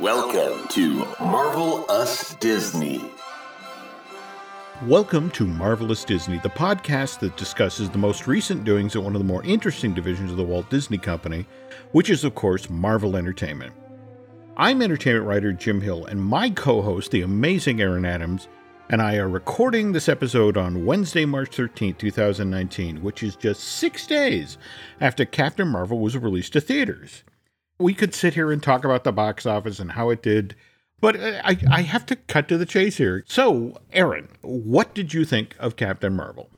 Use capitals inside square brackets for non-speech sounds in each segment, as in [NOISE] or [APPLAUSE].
Welcome to Marvel Us Disney. Welcome to Marvelous Disney, the podcast that discusses the most recent doings at one of the more interesting divisions of the Walt Disney Company, which is, of course, Marvel Entertainment. I'm entertainment writer Jim Hill, and my co host, the amazing Aaron Adams, and I are recording this episode on Wednesday, March 13th, 2019, which is just six days after Captain Marvel was released to theaters. We could sit here and talk about the box office and how it did, but I, I have to cut to the chase here. So, Aaron, what did you think of Captain Marvel?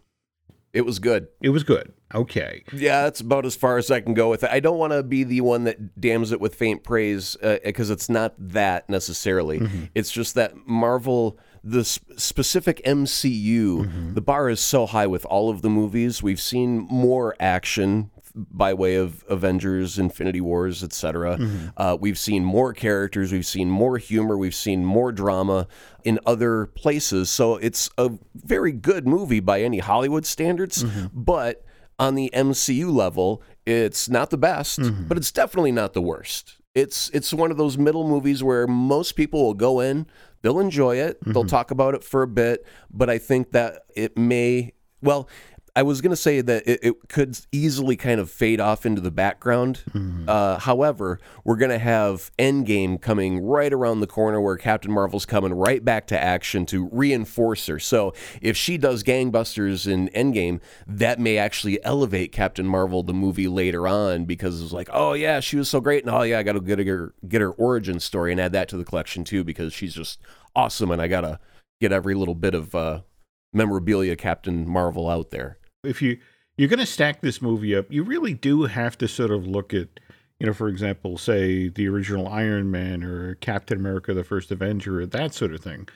It was good. It was good. Okay. Yeah, that's about as far as I can go with it. I don't want to be the one that damns it with faint praise because uh, it's not that necessarily. Mm-hmm. It's just that Marvel, the sp- specific MCU, mm-hmm. the bar is so high with all of the movies. We've seen more action by way of Avengers, Infinity Wars, etc. Mm-hmm. Uh, we've seen more characters, we've seen more humor, we've seen more drama in other places. So it's a very good movie by any Hollywood standards, mm-hmm. but on the MCU level, it's not the best, mm-hmm. but it's definitely not the worst. It's it's one of those middle movies where most people will go in, they'll enjoy it, they'll mm-hmm. talk about it for a bit, but I think that it may well, I was going to say that it, it, could easily kind of fade off into the background. Mm-hmm. Uh, however, we're going to have Endgame coming right around the corner where Captain Marvel's coming right back to action to reinforce her. So if she does gangbusters in Endgame, that may actually elevate Captain Marvel, the movie later on, because it's like, oh yeah, she was so great, and oh yeah, I got to get her get her origin story and add that to the collection too, because she's just awesome, and I gotta get every little bit of uh, memorabilia Captain Marvel out there if you you're going to stack this movie up, you really do have to sort of look at, you know, for example, say the original Iron Man or Captain America: The First Avenger, or that sort of thing.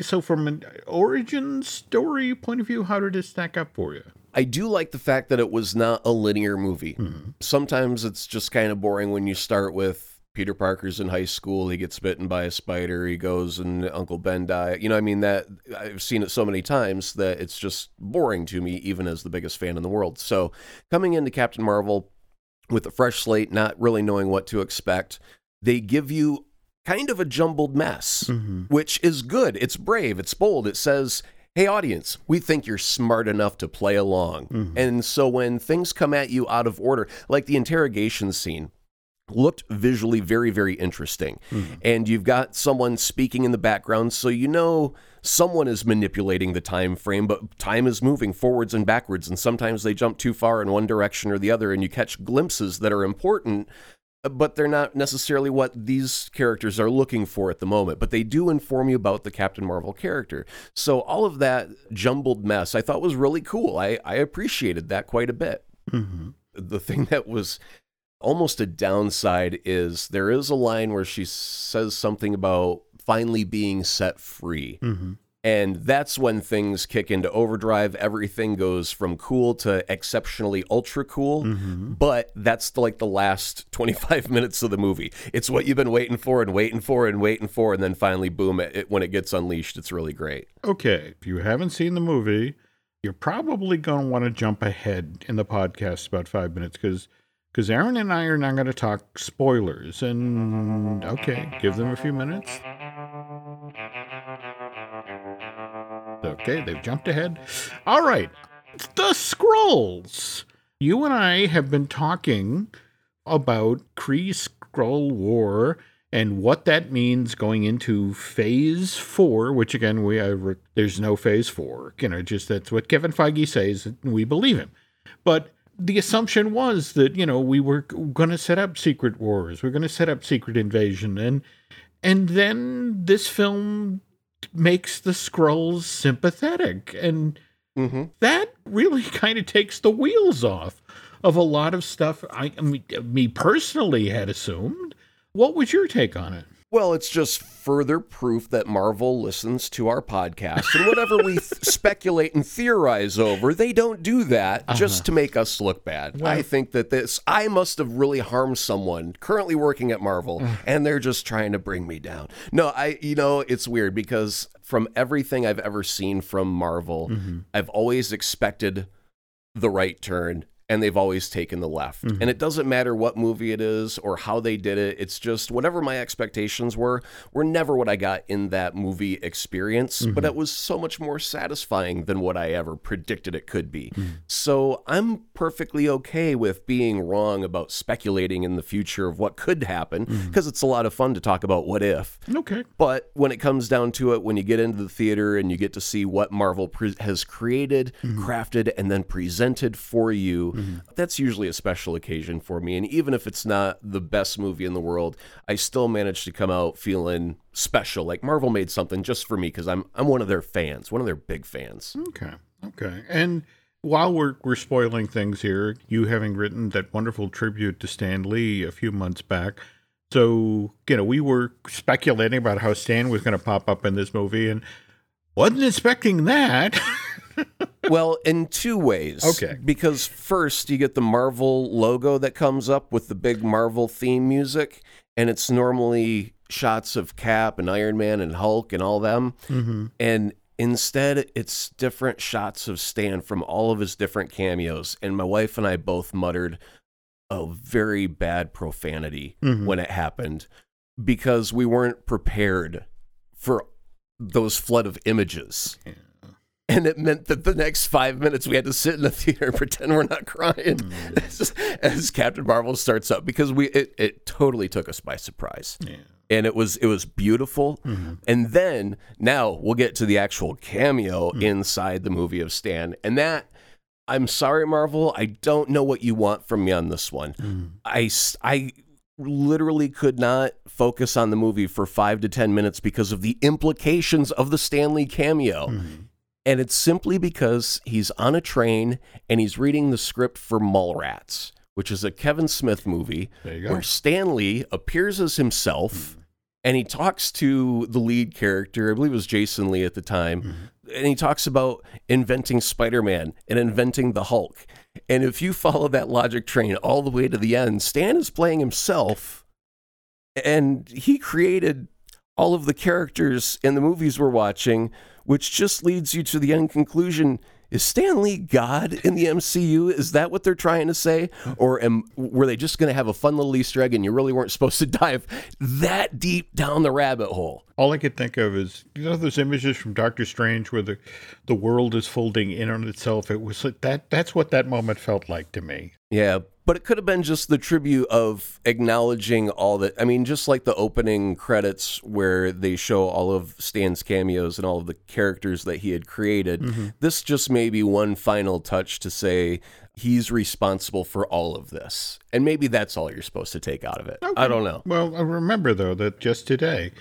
So, from an origin story point of view, how did it stack up for you? I do like the fact that it was not a linear movie. Mm-hmm. Sometimes it's just kind of boring when you start with Peter Parker's in high school. He gets bitten by a spider. He goes and Uncle Ben dies. You know, I mean that I've seen it so many times that it's just boring to me, even as the biggest fan in the world. So coming into Captain Marvel with a fresh slate, not really knowing what to expect, they give you kind of a jumbled mess, mm-hmm. which is good. It's brave. It's bold. It says. Hey, audience, we think you're smart enough to play along. Mm-hmm. And so when things come at you out of order, like the interrogation scene, looked visually very very interesting. Mm-hmm. and you've got someone speaking in the background so you know someone is manipulating the time frame but time is moving forwards and backwards and sometimes they jump too far in one direction or the other and you catch glimpses that are important but they're not necessarily what these characters are looking for at the moment. But they do inform you about the captain marvel character. So all of that jumbled mess i thought was really cool. I, I appreciated that quite a bit. Mm-hmm. the thing that was almost a downside is there is a line where she says something about finally being set free. Mm-hmm. And that's when things kick into overdrive. Everything goes from cool to exceptionally ultra cool. Mm-hmm. But that's the, like the last [LAUGHS] 25 minutes of the movie. It's what you've been waiting for and waiting for and waiting for. And then finally, boom, it, when it gets unleashed, it's really great. Okay. If you haven't seen the movie, you're probably going to want to jump ahead in the podcast about five minutes because because Aaron and I are now going to talk spoilers. And okay, give them a few minutes. Okay, they've jumped ahead. All right, the Skrulls. You and I have been talking about Kree Skrull War and what that means going into phase four, which again, we are, there's no phase four. You know, just that's what Kevin Feige says, and we believe him. But the assumption was that you know we were going to set up secret wars we're going to set up secret invasion and and then this film makes the Skrulls sympathetic and mm-hmm. that really [LAUGHS] kind of takes the wheels off of a lot of stuff I, I mean, me personally had assumed what was your take on it well, it's just further proof that Marvel listens to our podcast. And whatever we th- [LAUGHS] speculate and theorize over, they don't do that uh-huh. just to make us look bad. Well, I think that this, I must have really harmed someone currently working at Marvel, and they're just trying to bring me down. No, I, you know, it's weird because from everything I've ever seen from Marvel, mm-hmm. I've always expected the right turn and they've always taken the left. Mm-hmm. And it doesn't matter what movie it is or how they did it. It's just whatever my expectations were were never what I got in that movie experience, Mm-hmm. but it was so much more satisfying than what I ever predicted it could be. Mm-hmm. So I'm perfectly okay with being wrong about speculating in the future of what could happen Mm-hmm. because it's a lot of fun to talk about what if. Okay. But when it comes down to it, when you get into the theater and you get to see what Marvel pre- has created, crafted, and then presented for you, Mm-hmm. that's usually a special occasion for me. And even if it's not the best movie in the world, I still manage to come out feeling special. Like Marvel made something just for me because I'm I'm one of their fans, one of their big fans. Okay. Okay. And while we're we're spoiling things here, you having written that wonderful tribute to Stan Lee a few months back. So, you know, we were speculating about how Stan was going to pop up in this movie and wasn't expecting that. [LAUGHS] Well, in two ways. Okay. Because first, you get the Marvel logo that comes up with the big Marvel theme music, and it's normally shots of Cap and Iron Man and Hulk and all them. mm-hmm. And instead, it's different shots of Stan from all of his different cameos. And my wife and I both muttered a very bad profanity Mhm. when it happened because we weren't prepared for those flood of images. And it meant that the next five minutes we had to sit in the theater and pretend we're not crying mm. [LAUGHS] as, as Captain Marvel starts up because we it, it totally took us by surprise. Yeah. And it was it was beautiful. Mm-hmm. And then now we'll get to the actual cameo mm. inside the movie of Stan. And that I'm sorry, Marvel. I don't know what you want from me on this one. Mm. I I literally could not focus on the movie for five to 10 minutes because of the implications of the Stan Lee cameo. And it's simply because he's on a train and he's reading the script for Mallrats, which is a Kevin Smith movie There you go. where Stan Lee appears as himself hmm. and he talks to the lead character, I believe it was Jason Lee at the time, hmm. and he talks about inventing Spider Man and inventing the Hulk. And if you follow that logic train all the way to the end, Stan is playing himself and he created all of the characters in the movies we're watching, which just leads you to the end conclusion. Is Stan Lee God in the MCU? Is that what they're trying to say? Or am, were they just going to have a fun little Easter egg and you really weren't [LAUGHS] supposed to dive that deep down the rabbit hole? All I could think of is you know those images from Doctor Strange where the the world is folding in on itself. It was like that. That's what that moment felt like to me. Yeah, but it could have been just the tribute of acknowledging all that. I mean, just like the opening credits where they show all of Stan's cameos and all of the characters that he had created. Mm-hmm. This just may be one final touch to say he's responsible for all of this. And maybe that's all you're supposed to take out of it. I don't know. Well, I remember though that just today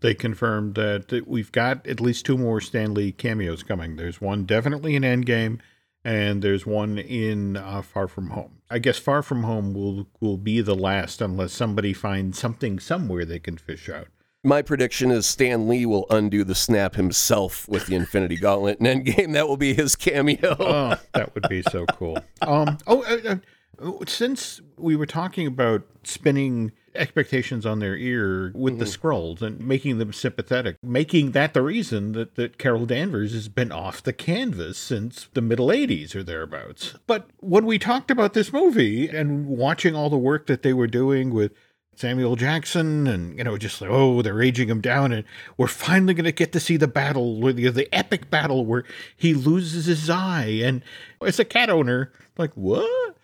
they confirmed that that we've got at least two more Stan Lee cameos coming. There's one definitely in Endgame, and there's one in uh, Far From Home. I guess Far From Home will will be the last unless somebody finds something somewhere they can fish out. My prediction is Stan Lee will undo the snap himself with the Infinity Gauntlet and Endgame. That will be his cameo. [LAUGHS] Oh, that would be so cool. Um, oh, uh, uh, since we were talking about spinning expectations on their ear with the mm-hmm. Skrulls and making them sympathetic, making that the reason that, that Carol Danvers has been off the canvas since the middle 80s or thereabouts. But when we talked about this movie and watching all the work that they were doing with Samuel Jackson, and you know, just like oh, they're aging him down, and we're finally going to get to see the battle, where the the epic battle where he loses his eye, and as a cat owner, like what?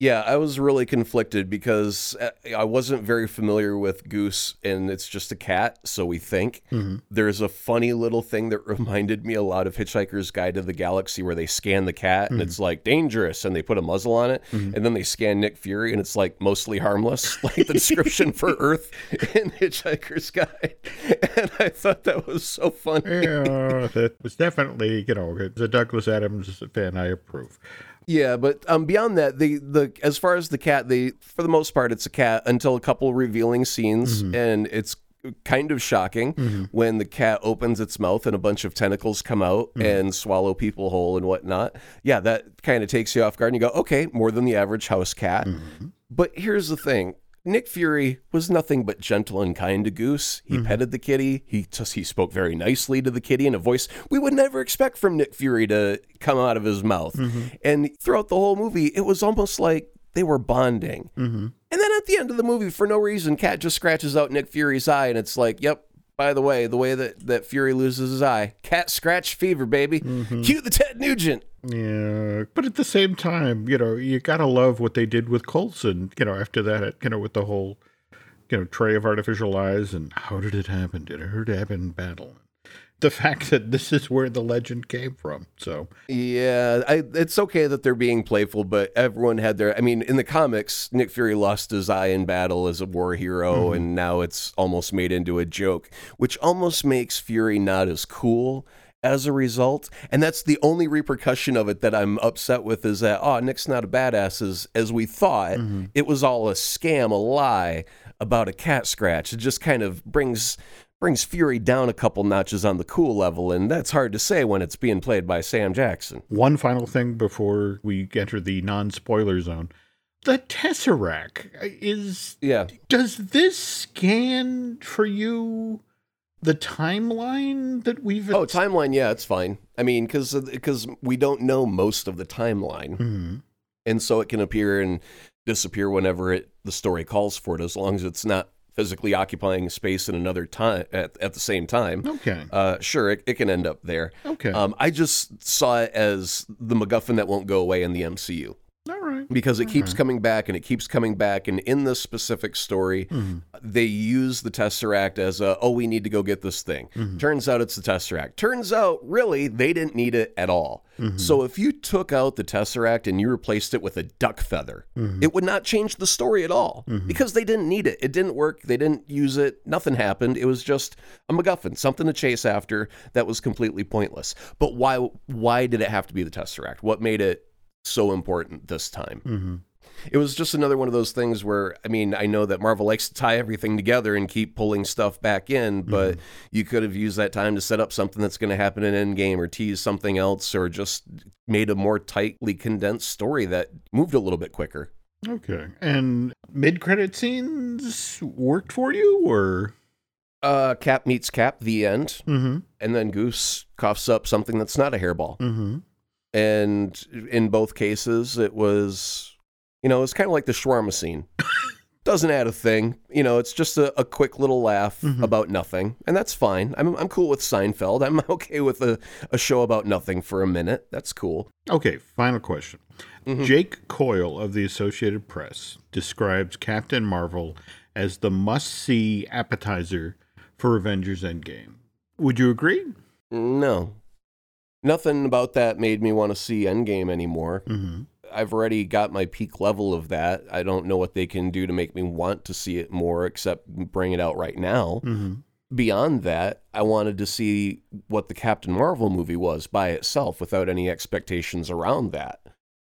Yeah, I was really conflicted because uh, I wasn't very familiar with Goose, and it's just a cat, so we think. Mm-hmm. There's a funny little thing that [LAUGHS] reminded me a lot of Hitchhiker's Guide to the Galaxy, where they scan the cat and mm-hmm. it's like dangerous, and they put a muzzle on it, mm-hmm. and then they scan Nick Fury, and it's like mostly harmless, [LAUGHS] like the description for [LAUGHS] Earth in Hitchhiker's Guide. And I thought that was so funny. Yeah, that was definitely you know, as a Douglas Adams fan, I approve. Yeah, but um, beyond that, the the as far as the cat, they for the most part it's a cat until a couple revealing scenes, mm-hmm. and it's kind of shocking mm-hmm. when the cat opens its mouth and a bunch of tentacles come out mm-hmm. and swallow people whole and whatnot. Yeah, that kind of takes you off guard, and you go, okay, more than the average house cat. But here's the thing. Nick Fury was nothing but gentle and kind to Goose. He Mm-hmm. petted the kitty. He just he spoke very nicely to the kitty in a voice we would never expect from Nick Fury to come out of his mouth. Mm-hmm. And throughout the whole movie, it was almost like they were bonding. Mm-hmm. And then at the end of the movie, for no reason, Cat just scratches out Nick Fury's eye, and it's like, yep. By the way, the way that, that Fury loses his eye, cat scratch fever, baby. Mm-hmm. Cue the Ted Nugent. Yeah, but at the same time, you know, you gotta love what they did with Coulson. You know, after that, you know, with the whole, you know, tray of artificial eyes and how did it happen? Did it happen in battle? The fact that this is where the legend came from. So Yeah, I, it's okay that they're being playful, but everyone had their. I mean, in the comics, Nick Fury lost his eye in battle as a war hero, mm-hmm. and now it's almost made into a joke, which almost makes Fury not as cool as a result. And that's the only repercussion of it that I'm upset with is that, oh, Nick's not a badass as, as we thought. Mm-hmm. It was all a scam, a lie about a cat scratch. It just kind of brings brings Fury down a couple notches on the cool level, and that's hard to say when it's being played by Sam Jackson. one final thing before we enter the non-spoiler zone. The Tesseract is Yeah. does this scan for you the timeline that we've Oh, timeline. Yeah, it's fine. I mean, because because we don't know most of the timeline, Mhm. and so it can appear and disappear whenever it the story calls for it, as long as it's not physically occupying space in another time at, at the same time. Okay. Uh, sure, it, it can end up there. Okay. Um, I just saw it as the MacGuffin that won't go away in the MCU All right. because it keeps coming back and it keeps coming back. And in this specific story, Mhm. they use the Tesseract as a, oh, we need to go get this thing. Mhm. Turns out it's the Tesseract. Turns out, really, they didn't need it at all. Mhm. So if you took out the Tesseract and you replaced it with a duck feather, Mhm. it would not change the story at all Mhm. because they didn't need it. It didn't work. They didn't use it. Nothing happened. It was just a MacGuffin, something to chase after that was completely pointless. But why? Why did it have to be the Tesseract? What made it so important this time? Mhm. It was just another one of those things where, I mean, I know that Marvel likes to tie everything together and keep pulling stuff back in, but you could have used that time to set up something that's going to happen in Endgame or tease something else or just made a more tightly condensed story that moved a little bit quicker. Okay. And mid-credit scenes worked for you, or? Uh, Cap meets Cap, the end, Mm-hmm. and then Goose coughs up something that's not a hairball. Mm-hmm. And in both cases, it was, you know, it's kind of like the shawarma scene. [LAUGHS] Doesn't add a thing. You know, it's just a, a quick little laugh Mhm. about nothing. And that's fine. I'm, I'm cool with Seinfeld. I'm [LAUGHS] okay with a, a show about nothing for a minute. That's cool. Okay. Final question. Mhm. Jake Coyle of the Associated Press describes Captain Marvel as the must-see appetizer for Avengers Endgame. Would you agree? No. Nothing about that made me want to see Endgame anymore. Mm-hmm. I've already got my peak level of that. I don't know what they can do to make me want to see it more except bring it out right now. Mm-hmm. Beyond that, I wanted to see what the Captain Marvel movie was by itself without any expectations around that.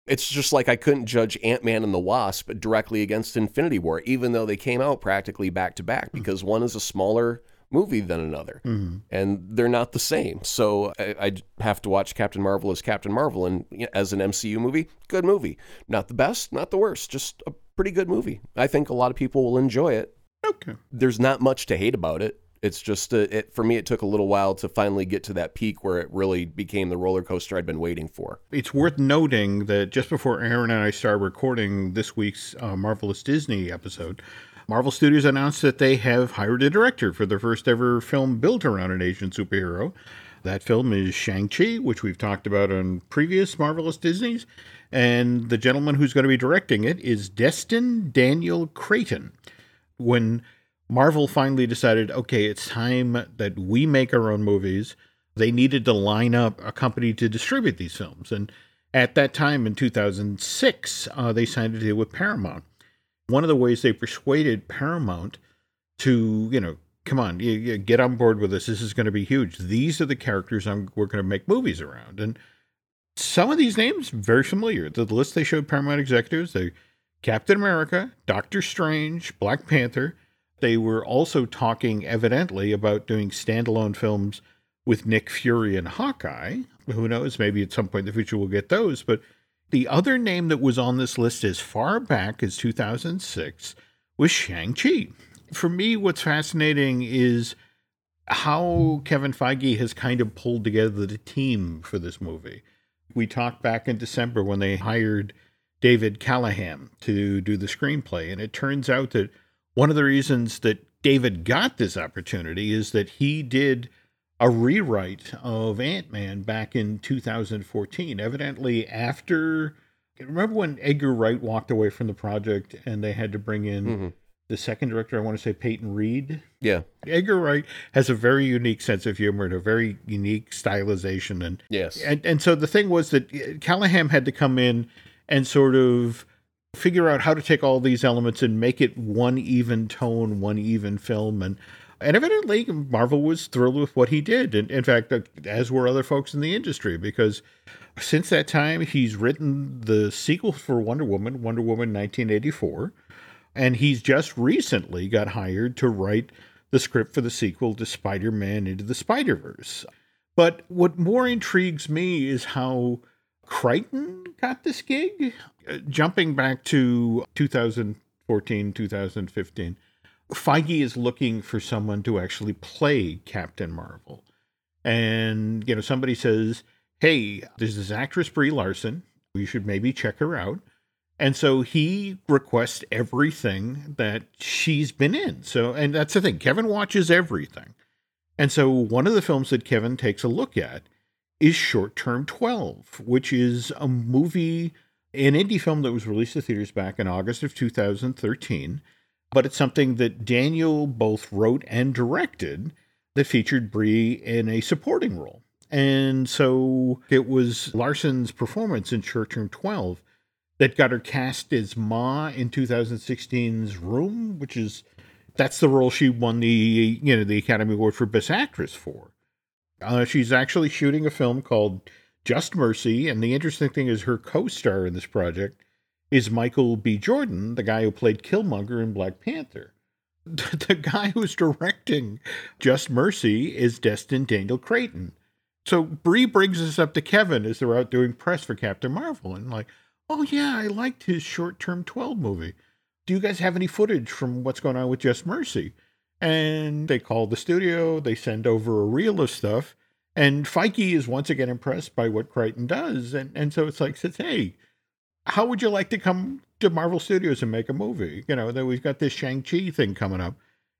It's just like I couldn't judge Ant Man and the Wasp directly against Infinity War, even though they came out practically back to back, because one is a smaller movie than another Mm-hmm. and they're not the same. So I, I have to watch Captain Marvel as Captain Marvel, and you know, as an MCU movie, good movie. Not the best, not the worst, just a pretty good movie. I think a lot of people will enjoy it. Okay. There's not much to hate about it. It's just uh, it, for me, it took a little while to finally get to that peak where it really became the roller coaster I'd been waiting for. It's worth noting that just before Aaron and I started recording this week's uh, Marvelous Disney episode, Marvel Studios announced that they have hired a director for their first ever film built around an Asian superhero. That film is Shang-Chi, which we've talked about on previous Marvelous Disneys. And the gentleman who's going to be directing it is Destin Daniel Cretton. When Marvel finally decided, okay, it's time that we make our own movies, they needed to line up a company to distribute these films. And at that time in 2006, uh, they signed a deal with Paramount. One of the ways they persuaded Paramount to, you know, come on, you, you get on board with this. This is going to be huge. These are the characters I'm, we're going to make movies around. And some of these names very familiar. The list they showed Paramount executives, they Captain America, Doctor Strange, Black Panther. They were also talking evidently about doing standalone films with Nick Fury and Hawkeye. Who knows? Maybe at some point in the future we'll get those. But the other name that was on this list as far back as 2006 was Shang-Chi. For me, what's fascinating is how Kevin Feige has kind of pulled together the team for this movie. We talked back in December when they hired David Callahan to do the screenplay, and it turns out that one of the reasons that David got this opportunity is that he did a rewrite of Ant Man back in 2014. Evidently, after remember when Edgar Wright walked away from the project and they had to bring in Mm-hmm. the second director, I want to say Peyton Reed. Yeah. Edgar Wright has a very unique sense of humor and a very unique stylization and Yes. and and so the thing was that Callahan had to come in and sort of figure out how to take all these elements and make it one even tone, one even film and and evidently Marvel was thrilled with what he did. And in fact, uh, as were other folks in the industry, because since that time he's written the sequel for Wonder Woman, Wonder Woman 1984, and he's just recently got hired to write the script for the sequel to Spider-Man Into the Spider-Verse. But what more intrigues me is how Cretton got this gig. Uh, jumping back to 2014, 2015, Feige is looking for someone to actually play Captain Marvel. And, you know, somebody says, hey, there's this actress, Brie Larson. We should maybe check her out. And so he requests everything that she's been in. So, and that's the thing, Kevin watches everything. And so one of the films that Kevin takes a look at is Short Term 12, which is a movie, an indie film that was released to theaters back in August of 2013. But it's something that Daniel both wrote and directed that featured Brie in a supporting role. And so it was Larson's performance in Short Term 12 that got her cast as Ma in 2016's Room, which is that's the role she won the you know the Academy Award for Best Actress for. Uh, she's actually shooting a film called Just Mercy, and the interesting thing is her co-star in this project is Michael B. Jordan, the guy who played Killmonger in Black Panther. [LAUGHS] The guy who's directing Just Mercy is Destin Daniel Cretton. So Brie brings this up to Kevin as they're out doing press for Captain Marvel, and like, oh yeah, I liked his short-term 12 movie. Do you guys have any footage from what's going on with Just Mercy? And they call the studio, they send over a reel of stuff, and Feige is once again impressed by what Cretton does. And, and so it's like, says, hey, how would you like to come to Marvel Studios and make a movie? You know, that we've got this Shang-Chi thing coming up.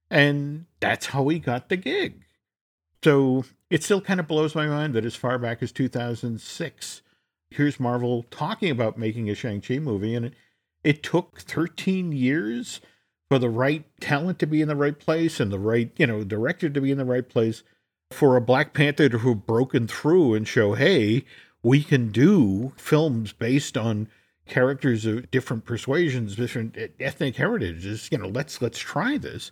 And that's how he got the gig. So it still kind of blows my mind that as far back as 2006, here's Marvel talking about making a Shang-Chi movie. And it, it took 13 years for the right talent to be in the right place and the right, you know, director to be in the right place for a Black Panther to have broken through and show, hey, we can do films based on characters of different persuasions, different ethnic heritages. You know, let's let's try this.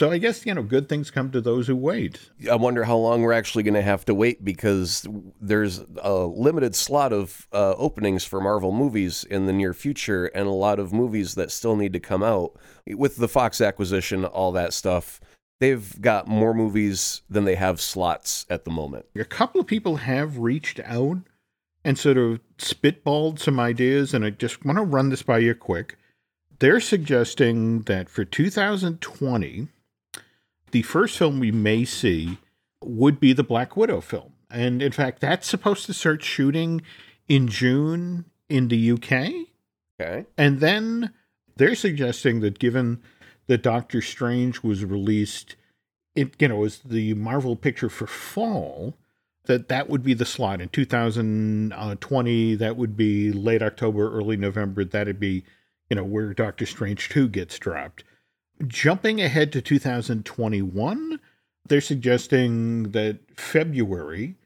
So I guess you know, good things come to those who wait. I wonder how long we're actually going to have to wait because there's a limited slot of uh, openings for Marvel movies in the near future, and a lot of movies that still need to come out with the Fox acquisition, all that stuff. They've got more movies than they have slots at the moment. A couple of people have reached out and sort of spitballed some ideas, and I just want to run this by you quick. They're suggesting that for 2020, the first film we may see would be the Black Widow film. And in fact, that's supposed to start shooting in June in the UK. Okay. And then they're suggesting that given that Doctor Strange was released, it you know, as the Marvel picture for fall, that that would be the slot in 2020. That would be late October, early November. That'd be, you know, where Doctor Strange 2 gets dropped. Jumping ahead to 2021, they're suggesting that February,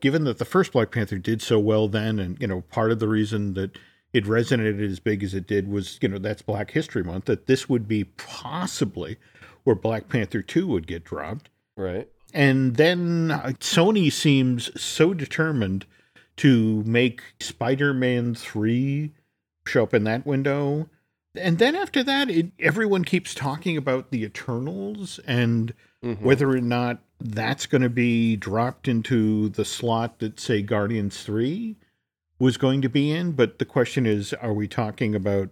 given that the first Black Panther did so well then, and, you know, part of the reason that it resonated as big as it did was, you know, that's Black History Month, that this would be possibly where Black Panther 2 would get dropped. Right. And then uh, Sony seems so determined to make Spider Man 3 show up in that window. And then after that, it, everyone keeps talking about the Eternals and Mhm. whether or not that's going to be dropped into the slot that, say, Guardians 3 was going to be in. But the question is are we talking about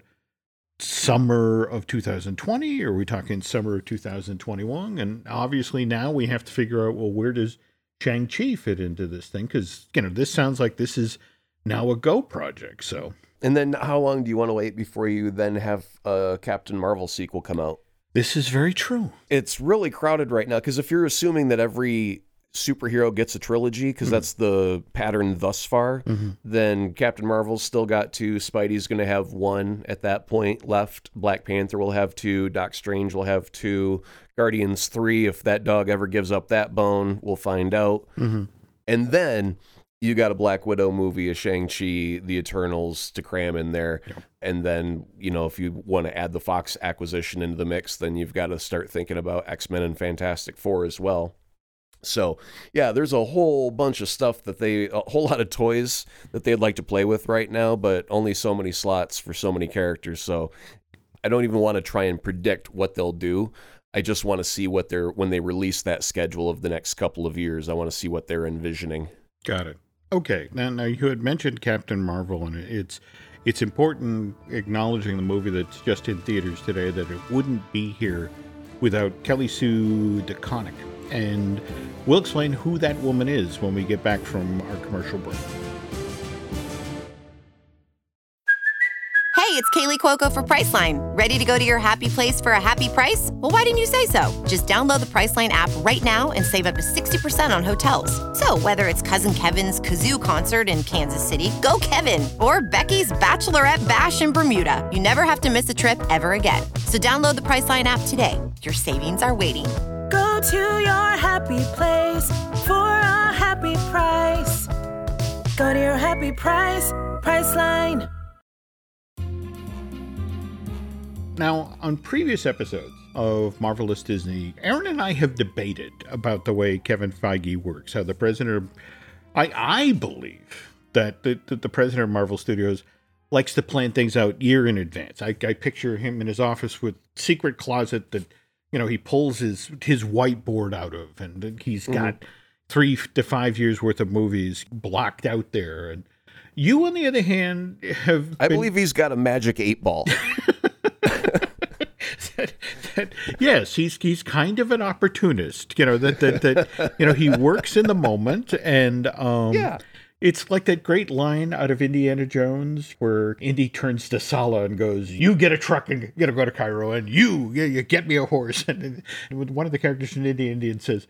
summer of 2020? Are we talking summer of 2021? And obviously now we have to figure out well, where does Shang-Chi fit into this thing? Because, you know, this sounds like this is now a go project. So. And then how long do you want to wait before you then have a Captain Marvel sequel come out? This is very true. It's really crowded right now because if you're assuming that every superhero gets a trilogy because mm-hmm. that's the pattern thus far, mm-hmm. then Captain Marvel's still got two, Spidey's going to have one at that point left, Black Panther will have two, Doc Strange will have two, Guardians 3 if that dog ever gives up that bone, we'll find out. Mm-hmm. And then you got a Black Widow movie, a Shang-Chi, the Eternals to cram in there. Yep. And then, you know, if you want to add the Fox acquisition into the mix, then you've got to start thinking about X-Men and Fantastic Four as well. So, yeah, there's a whole bunch of stuff that they, a whole lot of toys that they'd like to play with right now, but only so many slots for so many characters. So, I don't even want to try and predict what they'll do. I just want to see what they're, when they release that schedule of the next couple of years, I want to see what they're envisioning. Got it. Okay. Now, now you had mentioned Captain Marvel, and it's, it's important acknowledging the movie that's just in theaters today that it wouldn't be here without Kelly Sue DeConnick and we'll explain who that woman is when we get back from our commercial break. Hey, it's Kaley Cuoco for Priceline. Ready to go to your happy place for a happy price? Well, why didn't you say so? Just download the Priceline app right now and save up to 60% on hotels. So, whether it's Cousin Kevin's Kazoo concert in Kansas City, go Kevin, or Becky's Bachelorette Bash in Bermuda, you never have to miss a trip ever again. So, download the Priceline app today. Your savings are waiting to your happy place for a happy price. Go to your happy price, Priceline. Now, on previous episodes of Marvelous Disney, Aaron and I have debated about the way Kevin Feige works, how the president of, I, I believe that the, the, the president of Marvel Studios likes to plan things out year in advance. I, I picture him in his office with secret closet that you know he pulls his his whiteboard out of, and he's got mm-hmm. three to five years worth of movies blocked out there. And you, on the other hand, have I been... believe he's got a magic eight ball. that, [LAUGHS] [LAUGHS] that, yes, he's he's kind of an opportunist. You know that that that you know he works in the moment, and um, yeah. It's like that great line out of Indiana Jones where Indy turns to Sallah and goes, "You get a truck and you to go to Cairo, and you, you, you get me a horse." [LAUGHS] And, and one of the characters in Indian Indian says,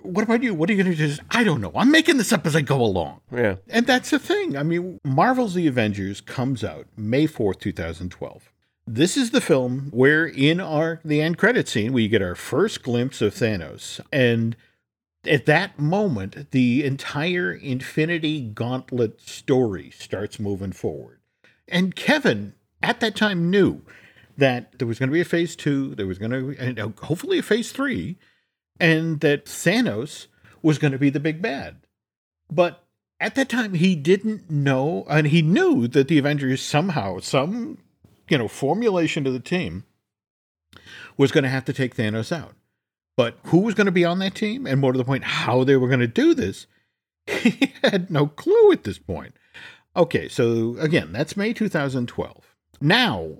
"What about you? What are you going to do?" I don't know. I'm making this up as I go along. Yeah, and that's the thing. I mean, Marvel's The Avengers comes out May fourth, two thousand twelve. This is the film where, in our the end credit scene, we get our first glimpse of Thanos and at that moment, the entire Infinity Gauntlet story starts moving forward. And Kevin, at that time, knew that there was going to be a phase two, there was going to, uh, hopefully a phase three, and that Thanos was going to be the big bad. But at that time, he didn't know, and he knew that the Avengers somehow, some, you know, formulation to the team was going to have to take Thanos out. But who was going to be on that team and more to the point, how they were going to do this, [LAUGHS] he had no clue at this point. Okay, so again, that's May 2012. Now,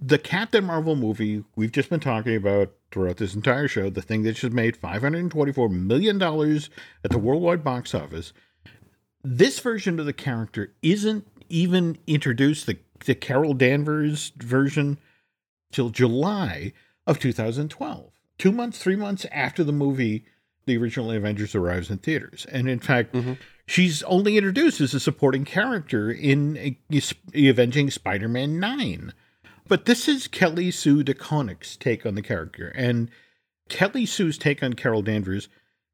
the Captain Marvel movie we've just been talking about throughout this entire show, the thing that just made $524 million at the worldwide box office, this version of the character isn't even introduced, the, the Carol Danvers version, till July of 2012 two months, three months after the movie, the original Avengers arrives in theaters. And in fact, mm-hmm. she's only introduced as a supporting character in Avenging Spider Man 9. But this is Kelly Sue DeConnick's take on the character. And Kelly Sue's take on Carol Danvers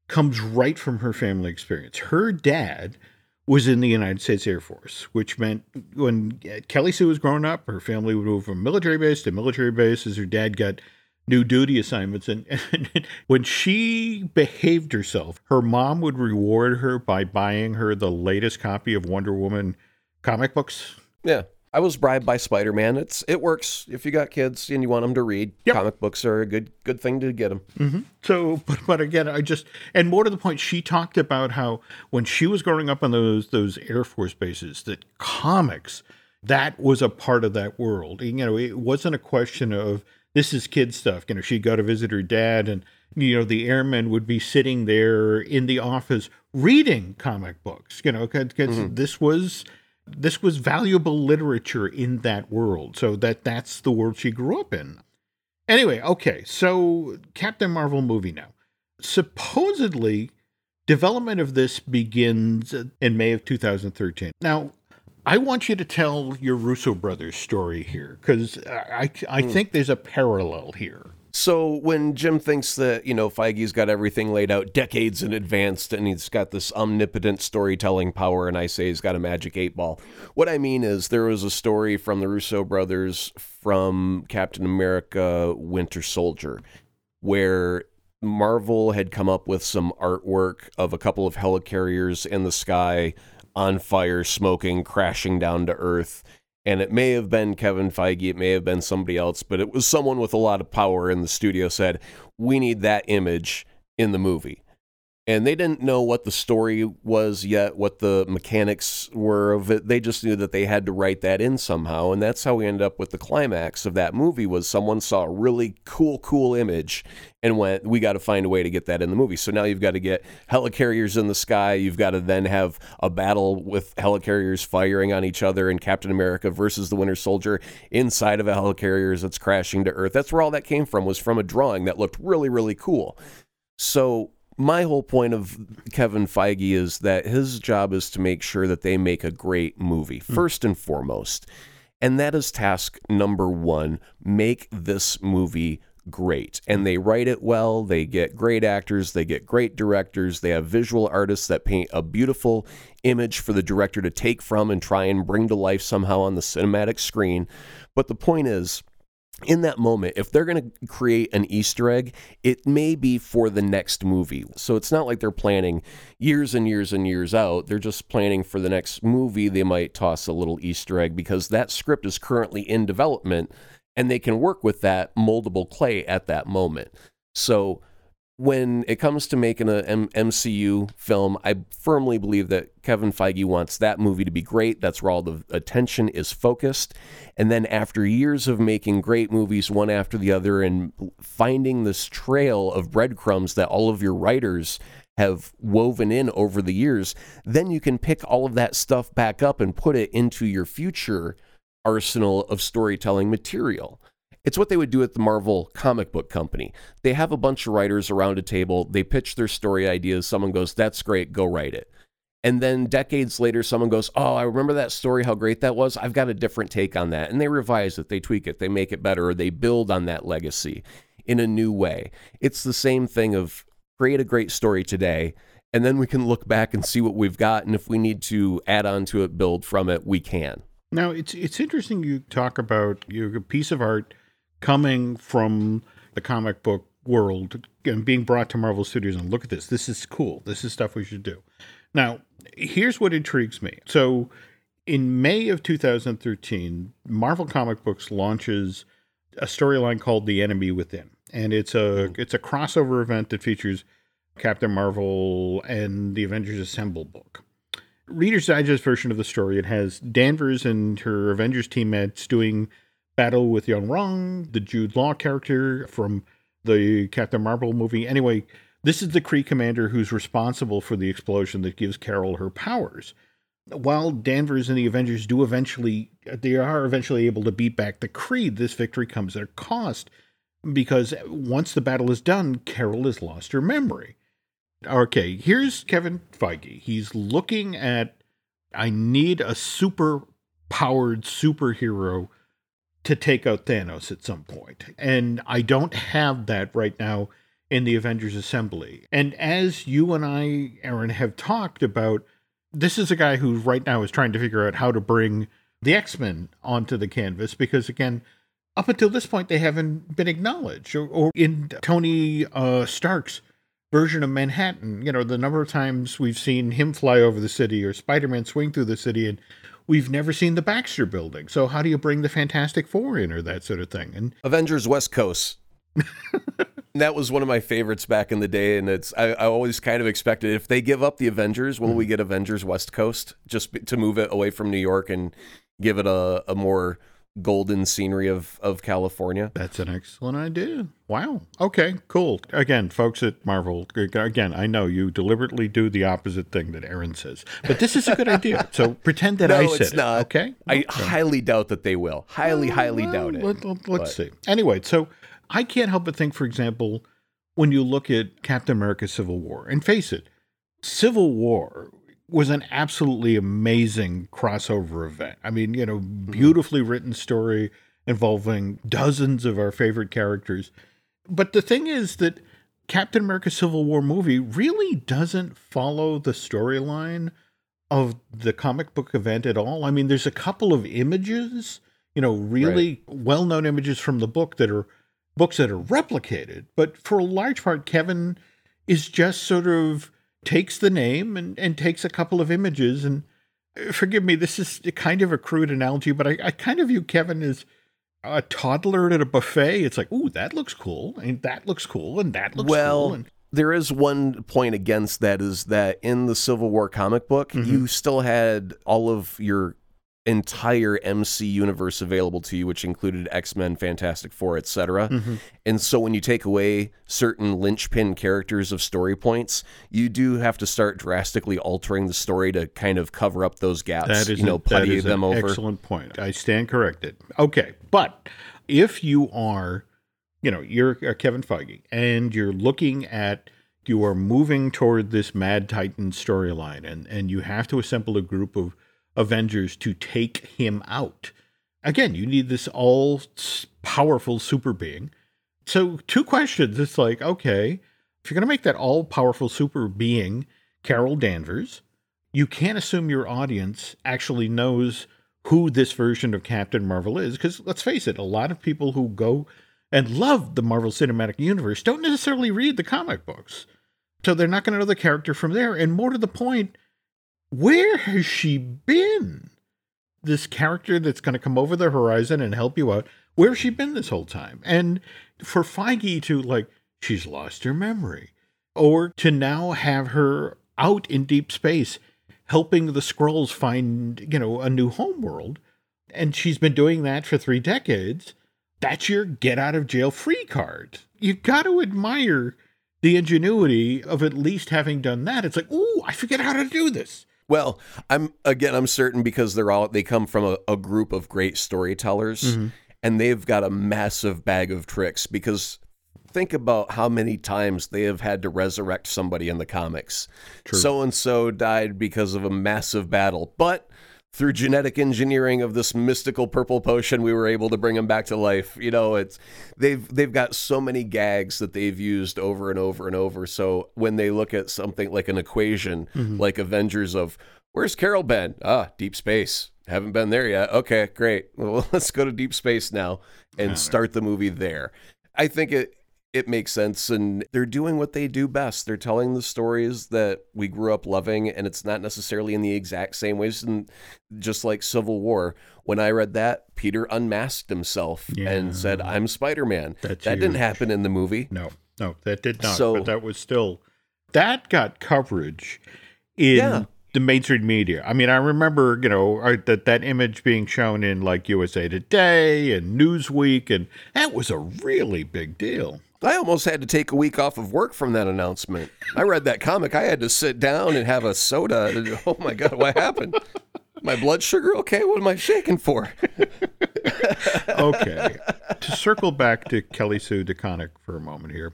comes right from her family experience. Her dad was in the United States Air Force, which meant when Kelly Sue was growing up, her family would move from military base to military base as her dad got new duty assignments. And, [LAUGHS] and, when she behaved herself, her mom would reward her by buying her the latest copy of Wonder Woman comic books. Yeah. I was bribed by Spider Man. It's it works if you got kids and you want them to read. Yep. Comic books are a good good thing to get them. Mm-hmm. So, [LAUGHS] but but again, I just and more to the point, she talked about how when she was growing up on those those Air Force bases, that comics that was a part of that world. You know, it wasn't a question of this is kid stuff. You know, she'd go to visit her dad, and you know the airmen would be sitting there in the office reading comic books. You know, because Mm-hmm. this was this was valuable literature in that world. So that that's the world she grew up in. Anyway, okay, so Captain Marvel movie now. Supposedly, development of this begins in May of 2013. Now, I want you to tell your Russo brothers story here because I, I hmm. think there's a parallel here. So when Jim thinks that, you know, Feige's got everything laid out decades in advance and he's got this omnipotent storytelling power, and I say he's got a magic eight ball, what I mean is there was a story from the Russo brothers from Captain America Winter Soldier where Marvel had come up with some artwork of a couple of helicarriers in the sky on fire, smoking, crashing down to Earth. And it may have been Kevin Feige, it may have been somebody else, but it was someone with a lot of power in the studio said, We need that image in the movie. And they didn't know what the story was yet, what the mechanics were of it. They just knew that they had to write that in somehow. And that's how we ended up with the climax of that movie was someone saw a really cool, cool image and went, we got to find a way to get that in the movie. So now you've got to get helicarriers in the sky. You've got to then have a battle with helicarriers firing on each other and Captain America versus the Winter Soldier inside of a helicarrier that's crashing to Earth. That's where all that came from, was from a drawing that looked really, really cool. So my whole point of Kevin Feige is that his job is to make sure that they make a great movie, hmm. first and foremost. And that is task number one make this movie great. And they write it well, they get great actors, they get great directors, they have visual artists that paint a beautiful image for the director to take from and try and bring to life somehow on the cinematic screen. But the point is, in that moment, if they're going to create an Easter egg, it may be for the next movie. So it's not like they're planning years and years and years out. They're just planning for the next movie. They might toss a little Easter egg because that script is currently in development and they can work with that moldable clay at that moment. So when it comes to making a M- MCU film, I firmly believe that Kevin Feige wants that movie to be great. That's where all the attention is focused. And then after years of making great movies one after the other and finding this trail of breadcrumbs that all of your writers have woven in over the years, then you can pick all of that stuff back up and put it into your future arsenal of storytelling material. It's what they would do at the Marvel comic book company. They have a bunch of writers around a table, they pitch their story ideas, someone goes, That's great, go write it. And then decades later, someone goes, Oh, I remember that story, how great that was. I've got a different take on that. And they revise it, they tweak it, they make it better, or they build on that legacy in a new way. It's the same thing of create a great story today, and then we can look back and see what we've got. And if we need to add on to it, build from it, we can. Now it's it's interesting you talk about you a piece of art coming from the comic book world and being brought to Marvel Studios and look at this. This is cool. This is stuff we should do. Now, here's what intrigues me. So, in May of 2013, Marvel Comic Books launches a storyline called The Enemy Within, and it's a hmm. it's a crossover event that features Captain Marvel and the Avengers Assemble book. Reader's Digest version of the story, it has Danvers and her Avengers teammates doing battle with Yon-Rogg, the Jude Law character from the Captain Marvel movie. Anyway, this is the Kree commander who's responsible for the explosion that gives Carol her powers. While Danvers and the Avengers do eventually, they are eventually able to beat back the Kree, this victory comes at a cost because once the battle is done, Carol has lost her memory. Okay, here's Kevin Feige. He's looking at I need a super powered superhero to take out Thanos at some point. And I don't have that right now in the Avengers Assembly. And as you and I, Aaron, have talked about, this is a guy who right now is trying to figure out how to bring the X Men onto the canvas because, again, up until this point, they haven't been acknowledged. Or, or in Tony uh, Stark's version of Manhattan, you know, the number of times we've seen him fly over the city or Spider Man swing through the city, and we've never seen the Baxter building. So, how do you bring the Fantastic Four in or that sort of thing? And Avengers West Coast. [LAUGHS] that was one of my favorites back in the day, and it's I, I always kind of expected if they give up the Avengers, will we mm-hmm. get Avengers West Coast just to move it away from New York and give it a, a more golden scenery of of California? That's an excellent idea. Wow. Okay, cool. Again, folks at Marvel, again, I know you deliberately do the opposite thing that Aaron says, but this is a good idea. [LAUGHS] So pretend that No, I said it's it. not. Okay. I highly doubt that they will. Highly, highly Well, doubt it. Let, us see. Anyway, so I can't help but think, for example, when you look at Captain America Civil War, and face it, Civil War was an absolutely amazing crossover event. I mean, you know, beautifully written story involving dozens of our favorite characters. But the thing is that Captain America Civil War movie really doesn't follow the storyline of the comic book event at all. I mean, there's a couple of images, you know, really well known images from the book that are books that are replicated. But for a large part, Kevin is just sort of takes the name and, and takes a couple of images. And uh, forgive me, this is kind of a crude analogy, but I, I kind of view Kevin as a toddler at a buffet. It's like, ooh, that looks cool, and that looks cool, and that looks well, cool. And, there is one point against that is that in the Civil War comic book, Mm-hmm. you still had all of your entire MC universe available to you, which included X Men, Fantastic Four, etc. Mm-hmm. And so when you take away certain linchpin characters of story points, you do have to start drastically altering the story to kind of cover up those gaps. That is you know, an- that putty is them an over. excellent point. I stand corrected. Okay, but if you are, you know, you're uh, Kevin Feige and you're looking at you are moving toward this Mad Titan storyline, and and you have to assemble a group of Avengers to take him out. Again, you need this all powerful super being. So, two questions. It's like, okay, if you're going to make that all powerful super being Carol Danvers, you can't assume your audience actually knows who this version of Captain Marvel is. Because let's face it, a lot of people who go and love the Marvel Cinematic Universe don't necessarily read the comic books. So they're not going to know the character from there. And more to the point, where has she been? This character that's going to come over the horizon and help you out, where has she been this whole time? And for Feige to, like, she's lost her memory, or to now have her out in deep space helping the Skrulls find, you know, a new home world. And she's been doing that for three decades. That's your get out of jail free card. You got to admire the ingenuity of at least having done that. It's like, ooh, I forget how to do this. Well, I'm again, I'm certain because they're all they come from a, a group of great storytellers, Mm-hmm. and they've got a massive bag of tricks. Because think about how many times they have had to resurrect somebody in the comics. So and so died because of a massive battle, but through genetic engineering of this mystical purple potion, we were able to bring him back to life. You know, it's they've they've got so many gags that they've used over and over and over. So when they look at something like an equation, like Avengers of where's Carol been? Ah, deep space. Haven't been there yet. Okay, great. [LAUGHS] Well, let's go to deep space now and start the movie there. I think it it makes sense and they're doing what they do best. They're telling the stories that we grew up loving and it's not necessarily in the exact same ways and just like Civil War, when I read that, Peter unmasked himself and said, "I'm Spider-Man." That's that didn't happen in the movie. No, no, that did not. So- but that was still that got coverage in Yeah. the mainstream media. I mean, I remember, you know, that that image being shown in like USA Today and Newsweek, and that was a really big deal. I almost had to take a week off of work from that announcement. I read that comic. I had to sit down and have a soda. [LAUGHS] Oh my god, what happened? My blood sugar okay? What am I shaking for? [LAUGHS] Okay, to circle back to Kelly Sue DeConnick for a moment here.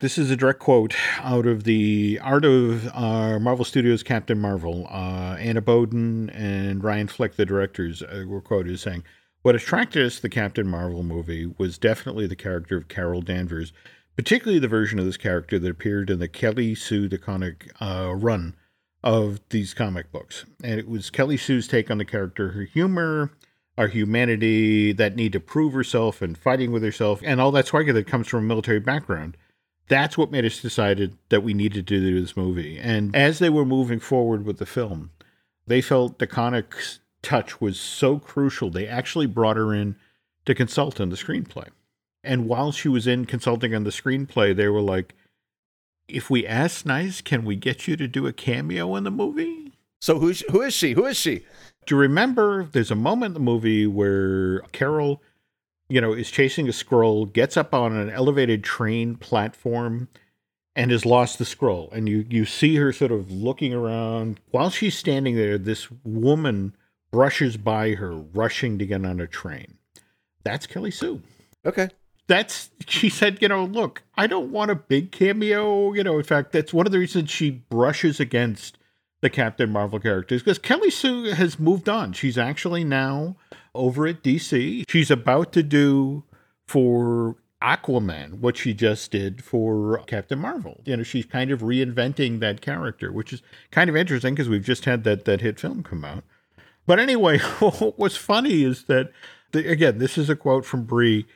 This is a direct quote out of the Art of uh, Marvel Studios Captain Marvel. Uh, Anna Boden and Ryan Fleck, the directors, uh, were quoted as saying, What attracted us to the Captain Marvel movie was definitely the character of Carol Danvers, particularly the version of this character that appeared in the Kelly Sue DeConnick uh, run of these comic books. And it was Kelly Sue's take on the character, her humor, our humanity, that need to prove herself and fighting with herself, and all that swagger that comes from a military background. That's what made us decided that we needed to do this movie. And as they were moving forward with the film, they felt DeConnick's touch was so crucial. They actually brought her in to consult on the screenplay. And while she was in consulting on the screenplay, they were like, if we ask nice, can we get you to do a cameo in the movie? So who's who is she? Who is she? Do you remember there's a moment in the movie where Carol, you know, is chasing a Skrull, gets up on an elevated train platform and has lost the Skrull. And you you see her sort of looking around. While she's standing there, this woman brushes by her, rushing to get on a train. That's Kelly Sue. Okay. That's she said, you know, look, I don't want a big cameo. You know, in fact, that's one of the reasons she brushes against the Captain Marvel characters because Kelly Sue has moved on. She's actually now over at DC. She's about to do for Aquaman what she just did for Captain Marvel. You know, she's kind of reinventing that character, which is kind of interesting because we've just had that that hit film come out. But anyway, [LAUGHS] what's funny is that the, again, this is a quote from Brie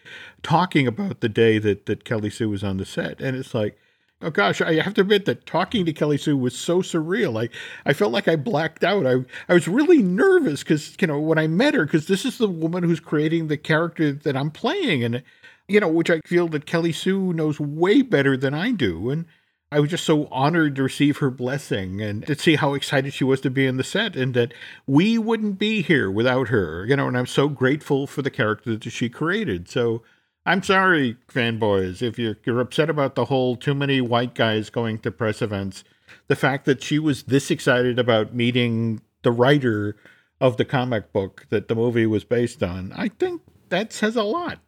talking about the day that that Kelly Sue was on the set, and it's like, oh gosh, I have to admit that talking to Kelly Sue was so surreal. I I felt like I blacked out. I I was really nervous because you know when I met her because this is the woman who's creating the character that I'm playing, and you know which I feel that Kelly Sue knows way better than I do, and I was just so honored to receive her blessing and to see how excited she was to be in the set and that we wouldn't be here without her, you know, and I'm so grateful for the character that she created. So I'm sorry, fanboys, if you're, you're upset about the whole too many white guys going to press events. The fact that she was this excited about meeting the writer of the comic book that the movie was based on, I think that says a lot.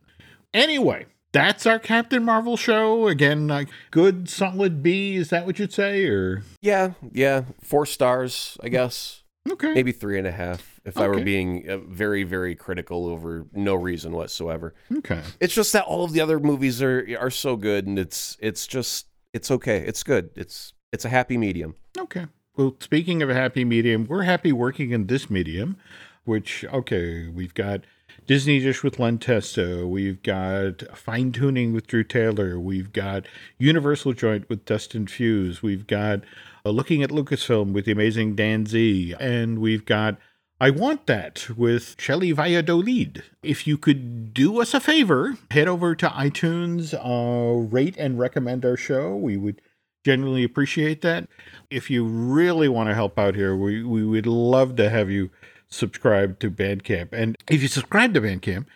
Anyway, that's our Captain Marvel show. Again, like good solid B. Is that what you'd say? Or Yeah, yeah. Four stars, I guess. okay, Maybe three and a half if I were being uh, very, very critical over no reason whatsoever. okay, It's just that all of the other movies are are so good, and it's it's just it's okay. It's good. It's it's a happy medium. okay. Well, speaking of a happy medium, we're happy working in this medium. Which okay, we've got Disney Dish with Len Testa. We've got Fine Tuning with Drew Taylor. We've got Universal Joint with Dustin Fuse. We've got uh, Looking at Lucasfilm with the amazing Dan Z. And we've got I Want That with Shelley Valladolid. If you could do us a favor, head over to iTunes, uh, rate and recommend our show. We would genuinely appreciate that. If you really want to help out here, we, we would love to have you subscribe to Bandcamp. And if you subscribe to Bandcamp,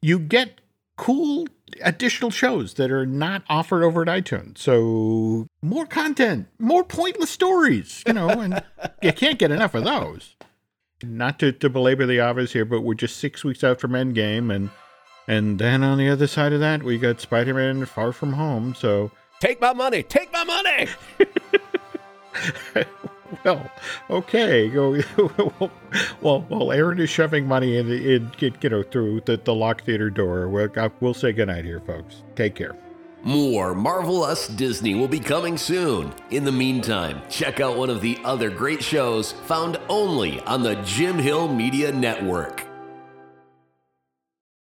you get cool additional shows that are not offered over at iTunes. So more content, more pointless stories, you know, and [LAUGHS] you can't get enough of those. Not to, to belabor the obvious here, but we're just six weeks out from Endgame, and and then on the other side of that, we got Spider-Man Far From Home. So Take my money. Take my money. [LAUGHS] [LAUGHS] well, okay, [LAUGHS] well, while Aaron is shoving money in, in you know, through the, the lock theater door, we'll, uh, we'll say goodnight here, folks. Take care. More Marvelous Disney will be coming soon. In the meantime, check out one of the other great shows found only on the Jim Hill Media Network.